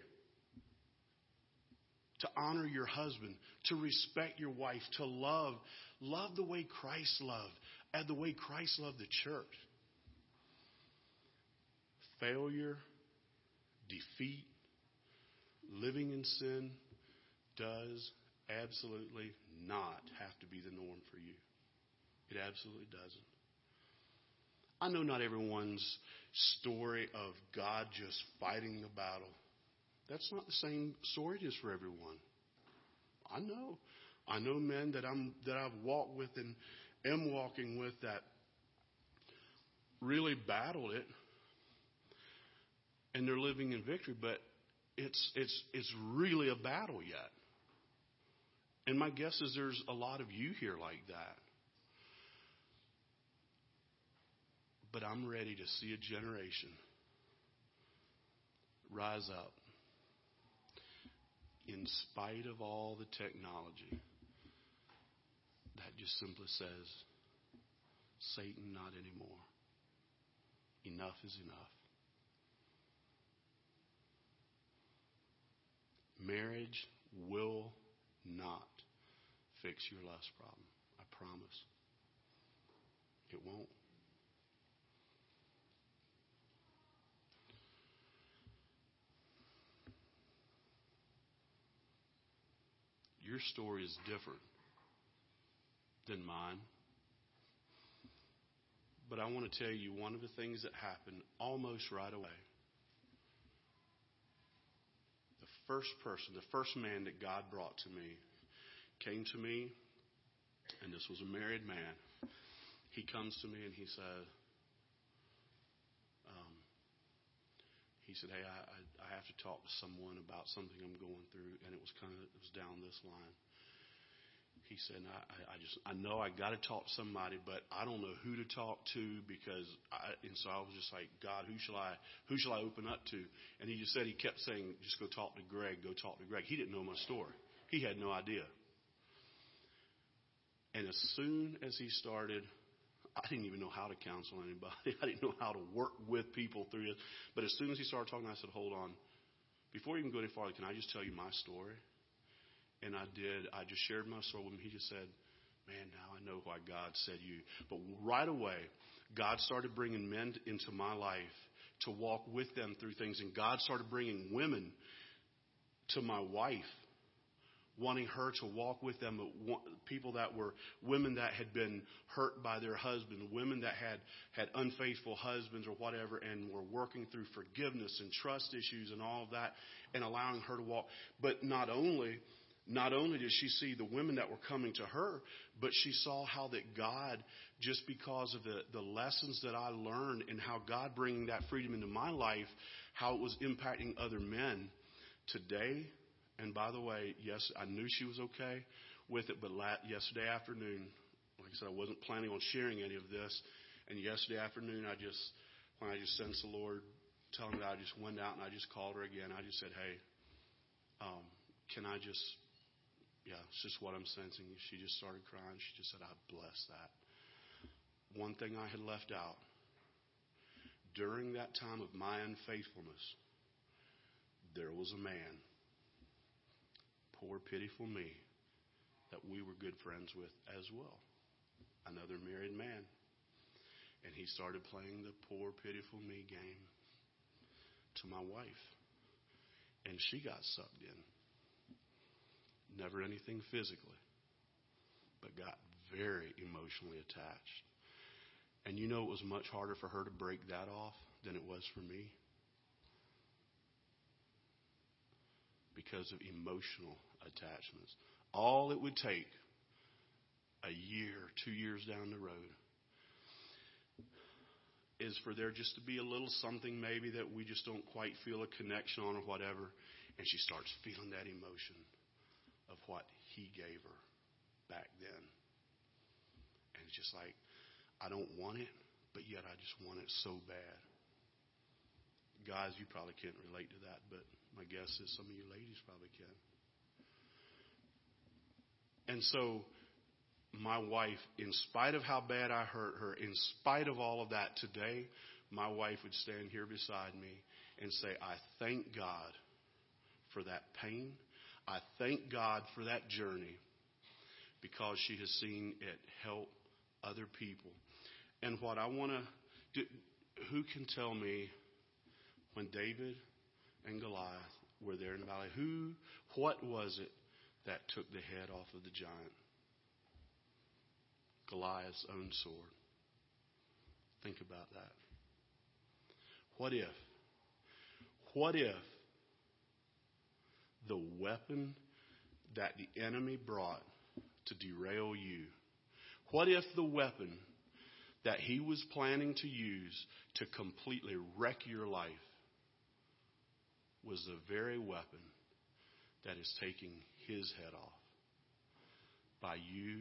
to honor your husband, to respect your wife, to love. Love the way Christ loved, and the way Christ loved the church. Failure, defeat, living in sin does absolutely not have to be the norm for you. It absolutely doesn't. I know not everyone's story of God just fighting the battle that's not the same story it is for everyone. I know. I know men that I'm that I've walked with and am walking with that really battled it and they're living in victory, but it's it's it's really a battle yet. And my guess is there's a lot of you here like that. But I'm ready to see a generation rise up in spite of all the technology, that just simply says, Satan, not anymore. Enough is enough. Marriage will not fix your lust problem. I promise. It won't. Your story is different than mine. But I want to tell you one of the things that happened almost right away. The first person, the first man that God brought to me, came to me, and this was a married man. He comes to me and he said, um, he said, "Hey, I, I, I have to talk to someone about something I'm going through," and it was kind of it was down this line. He said, I, I just I know I got to talk to somebody, but I don't know who to talk to because I and so I was just like, God, who shall I who shall I open up to? And he just said he kept saying, just go talk to Greg, go talk to Greg. He didn't know my story. He had no idea. And as soon as he started I didn't even know how to counsel anybody. <laughs> I didn't know how to work with people through this. But as soon as he started talking, I said, hold on. Before you can go any farther, can I just tell you my story? And I did. I just shared my story with him. He just said, man, now I know why God said you. But right away, God started bringing men into my life to walk with them through things. And God started bringing women to my wife, wanting her to walk with them. People that were women that had been hurt by their husband, women that had had unfaithful husbands or whatever, and were working through forgiveness and trust issues and all of that, and allowing her to walk. But not only not only did she see the women that were coming to her, but she saw how that God, just because of the, the lessons that I learned and how God bringing that freedom into my life, how it was impacting other men today. And by the way, yes, I knew she was okay with it, but yesterday afternoon, like I said, I wasn't planning on sharing any of this. And yesterday afternoon, I just, when I just sensed the Lord telling me that, I just went out and I just called her again. I just said, hey, um, can I just yeah, it's just what I'm sensing. She just started crying. She just said, I bless that. One thing I had left out during that time of my unfaithfulness, there was a man, poor, pitiful me, that we were good friends with as well. Another married man. And he started playing the poor, pitiful me game to my wife. And she got sucked in. Never anything physically, but got very emotionally attached. And you know it was much harder for her to break that off than it was for me. Because of emotional attachments. All it would take a year, two years down the road, is for there just to be a little something maybe that we just don't quite feel a connection on or whatever, and she starts feeling that emotion of what he gave her back then. And it's just like, I don't want it, but yet I just want it so bad. Guys, you probably can't relate to that, but my guess is some of you ladies probably can. And so, my wife, in spite of how bad I hurt her, in spite of all of that, today, my wife would stand here beside me and say, I thank God for that pain. I thank God for that journey because she has seen it help other people. And what I want to do, who can tell me when David and Goliath were there in the valley, who, what was it that took the head off of the giant? Goliath's own sword. Think about that. What if? What if the weapon that the enemy brought to derail you? What if the weapon that he was planning to use to completely wreck your life was the very weapon that is taking his head off? By you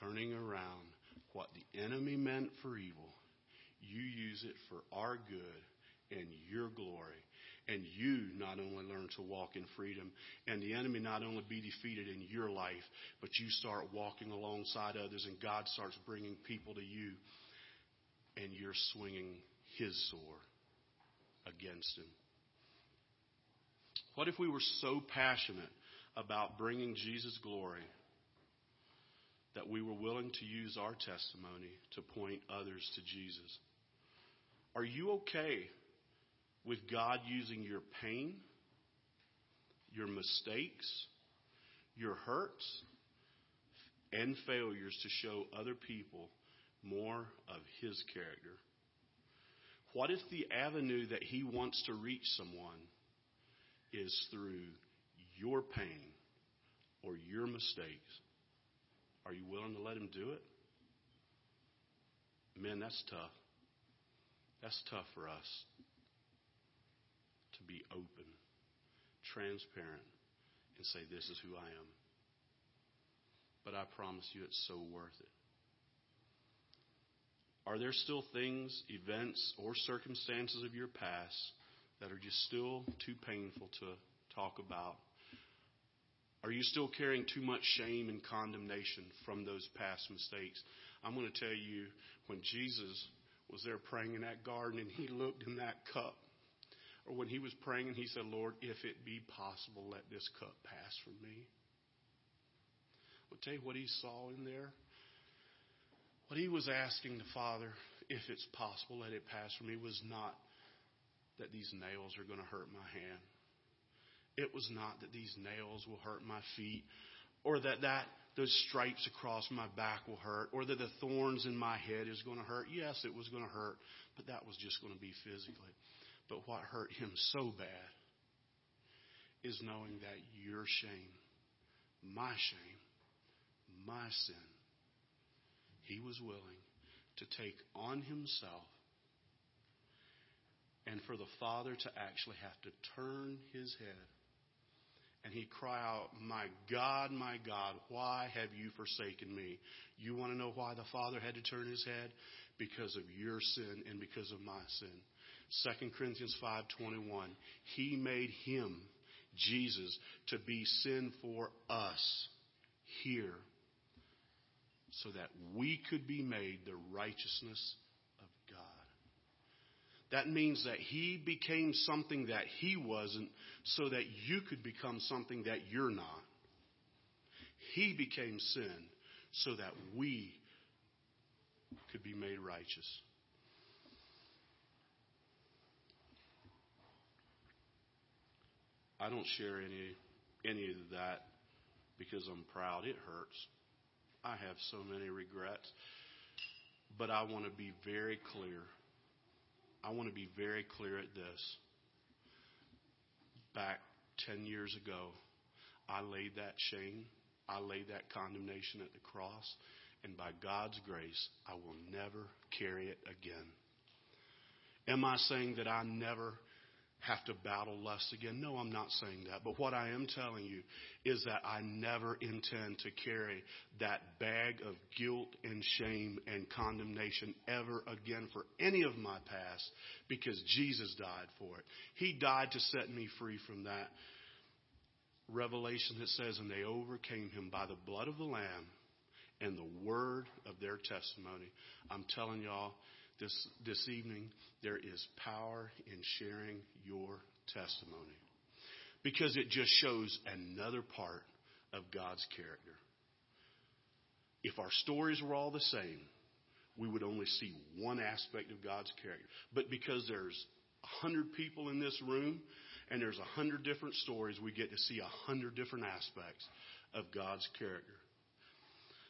turning around what the enemy meant for evil, you use it for our good and your glory and you not only learn to walk in freedom and the enemy not only be defeated in your life, but you start walking alongside others and God starts bringing people to you and you're swinging his sword against him. What if we were so passionate about bringing Jesus glory that we were willing to use our testimony to point others to Jesus? Are you okay with God using your pain, your mistakes, your hurts, and failures to show other people more of His character? What if the avenue that He wants to reach someone is through your pain or your mistakes? Are you willing to let Him do it? Man, that's tough. That's tough for us to be open, transparent, and say, This is who I am. But I promise you, it's so worth it. Are there still things, events, or circumstances of your past that are just still too painful to talk about? Are you still carrying too much shame and condemnation from those past mistakes? I'm going to tell you, when Jesus was there praying in that garden and he looked in that cup, or when he was praying and he said, Lord, if it be possible, let this cup pass from me. I'll tell you what he saw in there. What he was asking the Father, if it's possible, let it pass from me, was not that these nails are going to hurt my hand. It was not that these nails will hurt my feet or that, that those stripes across my back will hurt or that the thorns in my head is going to hurt. Yes, it was going to hurt, but that was just going to be physically. But what hurt him so bad is knowing that your shame, my shame, my sin, he was willing to take on himself and for the Father to actually have to turn his head and he'd cry out, My God, my God, why have you forsaken me? You want to know why the Father had to turn his head? Because of your sin and because of my sin. 2 Corinthians 5:21 He made him Jesus to be sin for us here so that we could be made the righteousness. That means that he became something that he wasn't so that you could become something that you're not. He became sin so that we could be made righteous. I don't share any any of that because I'm proud. It hurts. I have so many regrets. But I want to be very clear. I want to be very clear at this. Back 10 years ago, I laid that shame, I laid that condemnation at the cross, and by God's grace, I will never carry it again. Am I saying that I never have to battle lust again. No, I'm not saying that. But what I am telling you is that I never intend to carry that bag of guilt and shame and condemnation ever again for any of my past because Jesus died for it. He died to set me free from that. Revelation that says, and they overcame him by the blood of the Lamb and the word of their testimony. I'm telling y'all, this, this evening, there is power in sharing your testimony because it just shows another part of God's character. If our stories were all the same, we would only see one aspect of God's character. But because there's a hundred people in this room and there's a hundred different stories, we get to see a hundred different aspects of God's character.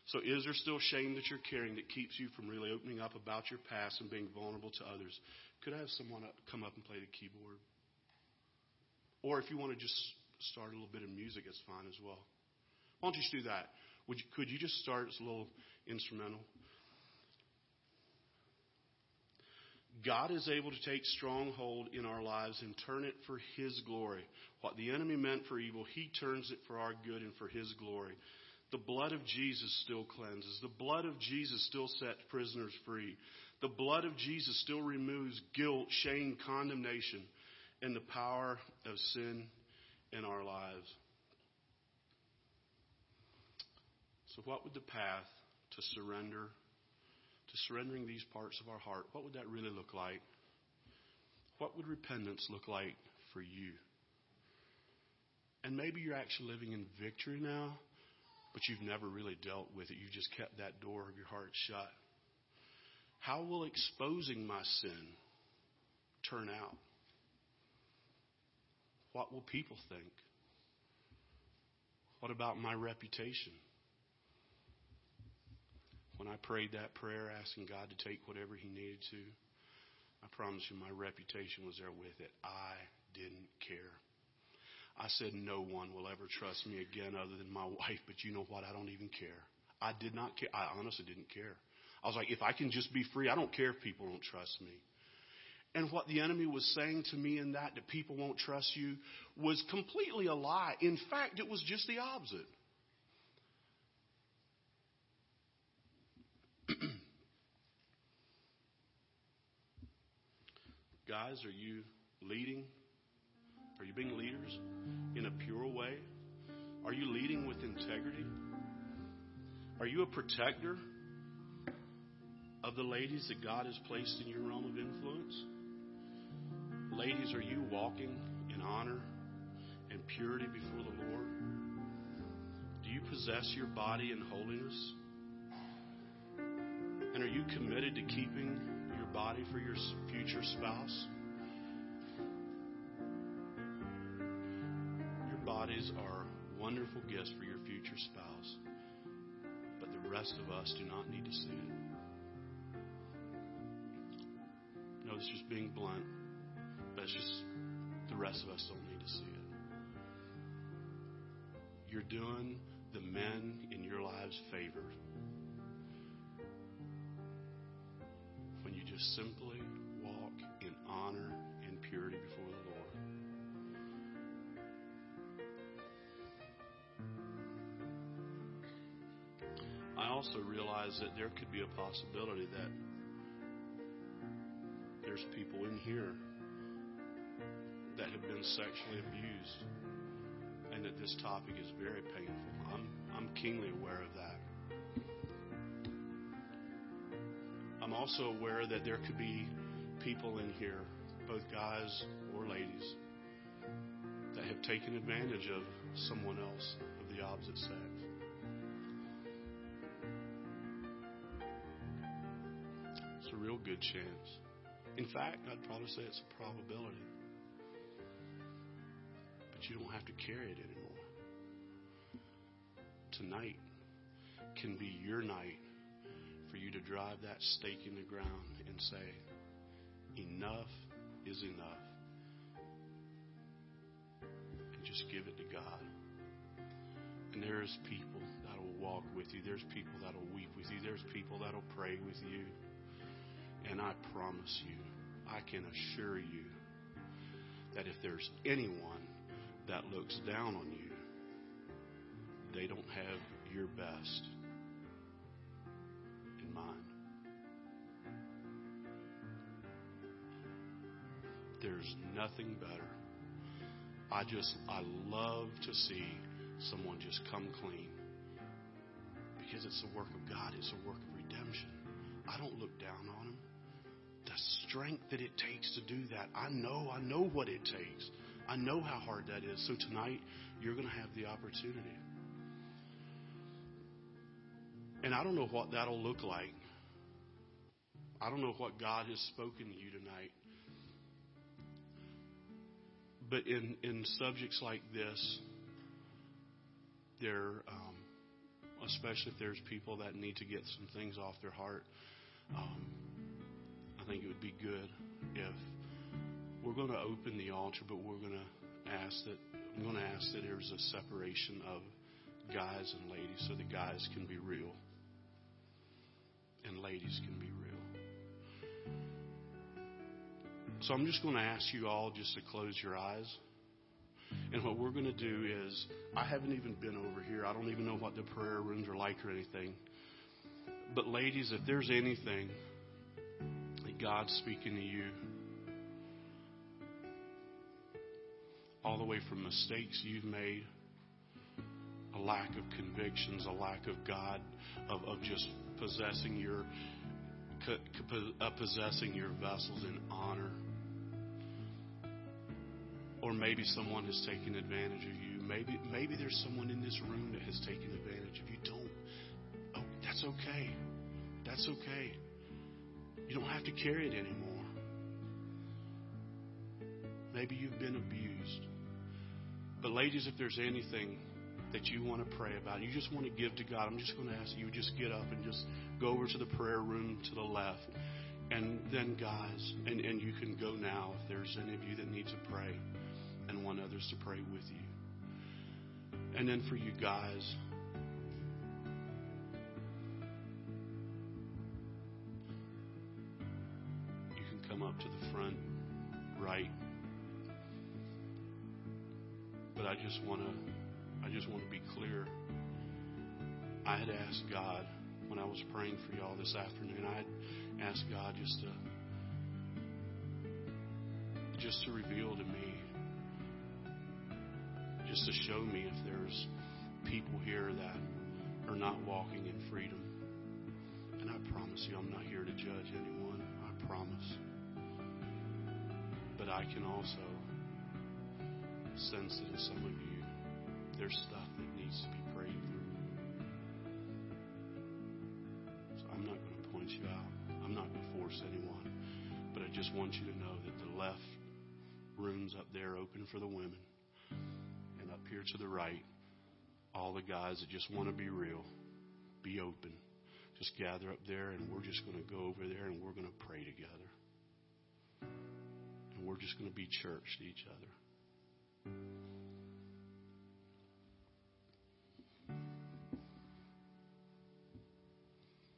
So is there still shame that you're carrying that keeps you from really opening up about your past and being vulnerable to others? Could I have someone come up and play the keyboard? Or if you want to just start a little bit of music, it's fine as well. Why don't you just do that? Would you, could you just start as a little instrumental? God is able to take stronghold in our lives and turn it for His glory. What the enemy meant for evil, He turns it for our good and for His glory. The blood of Jesus still cleanses. The blood of Jesus still sets prisoners free. The blood of Jesus still removes guilt, shame, condemnation, and the power of sin in our lives. So, what would the path to surrender, to surrendering these parts of our heart, what would that really look like? What would repentance look like for you? And maybe you're actually living in victory now but you've never really dealt with it. You've just kept that door of your heart shut. How will exposing my sin turn out? What will people think? What about my reputation? When I prayed that prayer asking God to take whatever He needed to, I promise you my reputation was there with it. I didn't care. I said, No one will ever trust me again other than my wife, but you know what? I don't even care. I did not care. I honestly didn't care. I was like, if I can just be free, I don't care if people don't trust me. And what the enemy was saying to me in that, that people won't trust you, was completely a lie. In fact, it was just the opposite. <clears throat> Guys, are you leading are you being leaders in a pure way? Are you leading with integrity? Are you a protector of the ladies that God has placed in your realm of influence? Ladies, are you walking in honor and purity before the Lord? Do you possess your body in holiness? And are you committed to keeping your body for your future spouse? Bodies are wonderful gifts for your future spouse, but the rest of us do not need to see it. No, it's just being blunt, but it's just the rest of us don't need to see it. You're doing the men in your lives favor when you just simply walk in honor and purity before the Lord. I also realize that there could be a possibility that there's people in here that have been sexually abused and that this topic is very painful. I'm, I'm keenly aware of that. I'm also aware that there could be people in here, both guys or ladies, that have taken advantage of someone else of the opposite sex. A real good chance. In fact, I'd probably say it's a probability. But you don't have to carry it anymore. Tonight can be your night for you to drive that stake in the ground and say, enough is enough. And just give it to God. And there's people that'll walk with you. There's people that'll weep with you. There's people that'll pray with you. And I promise you, I can assure you that if there's anyone that looks down on you, they don't have your best in mind. There's nothing better. I just, I love to see someone just come clean because it's the work of God, it's a work of redemption. I don't look down on them. The strength that it takes to do that, I know, I know what it takes. I know how hard that is. So tonight, you're going to have the opportunity. And I don't know what that'll look like. I don't know what God has spoken to you tonight. But in, in subjects like this, there, um, especially if there's people that need to get some things off their heart, um, I think it would be good if we're going to open the altar, but we're going to ask that I'm going to ask that there's a separation of guys and ladies, so the guys can be real and ladies can be real. So I'm just going to ask you all just to close your eyes. And what we're going to do is, I haven't even been over here. I don't even know what the prayer rooms are like or anything. But, ladies, if there's anything God's speaking to you, all the way from mistakes you've made, a lack of convictions, a lack of God, of, of just possessing your uh, possessing your vessels in honor. Or maybe someone has taken advantage of you. Maybe maybe there's someone in this room that has taken advantage of you. Don't. Oh, that's okay. That's okay. You don't have to carry it anymore. Maybe you've been abused. But ladies, if there's anything that you want to pray about, you just want to give to God, I'm just going to ask you just get up and just go over to the prayer room to the left. And then, guys, and, and you can go now if there's any of you that need to pray and want others to pray with you. And then for you guys, come up to the front right. But I just want to I just want to be clear. I had asked God when I was praying for y'all this afternoon. I had asked God just to just to reveal to me, just to show me if there's people here that are not walking in freedom. And I promise you, I'm not here to judge anyone. I promise. But I can also sense that in some of you, there's stuff that needs to be prayed through. So I'm not going to point you out. I'm not going to force anyone. But I just want you to know that the left room's up there open for the women, and up here to the right, all the guys that just want to be real, be open. Just gather up there, and we're just going to go over there and we're going to pray together. We're just going to be church to each other.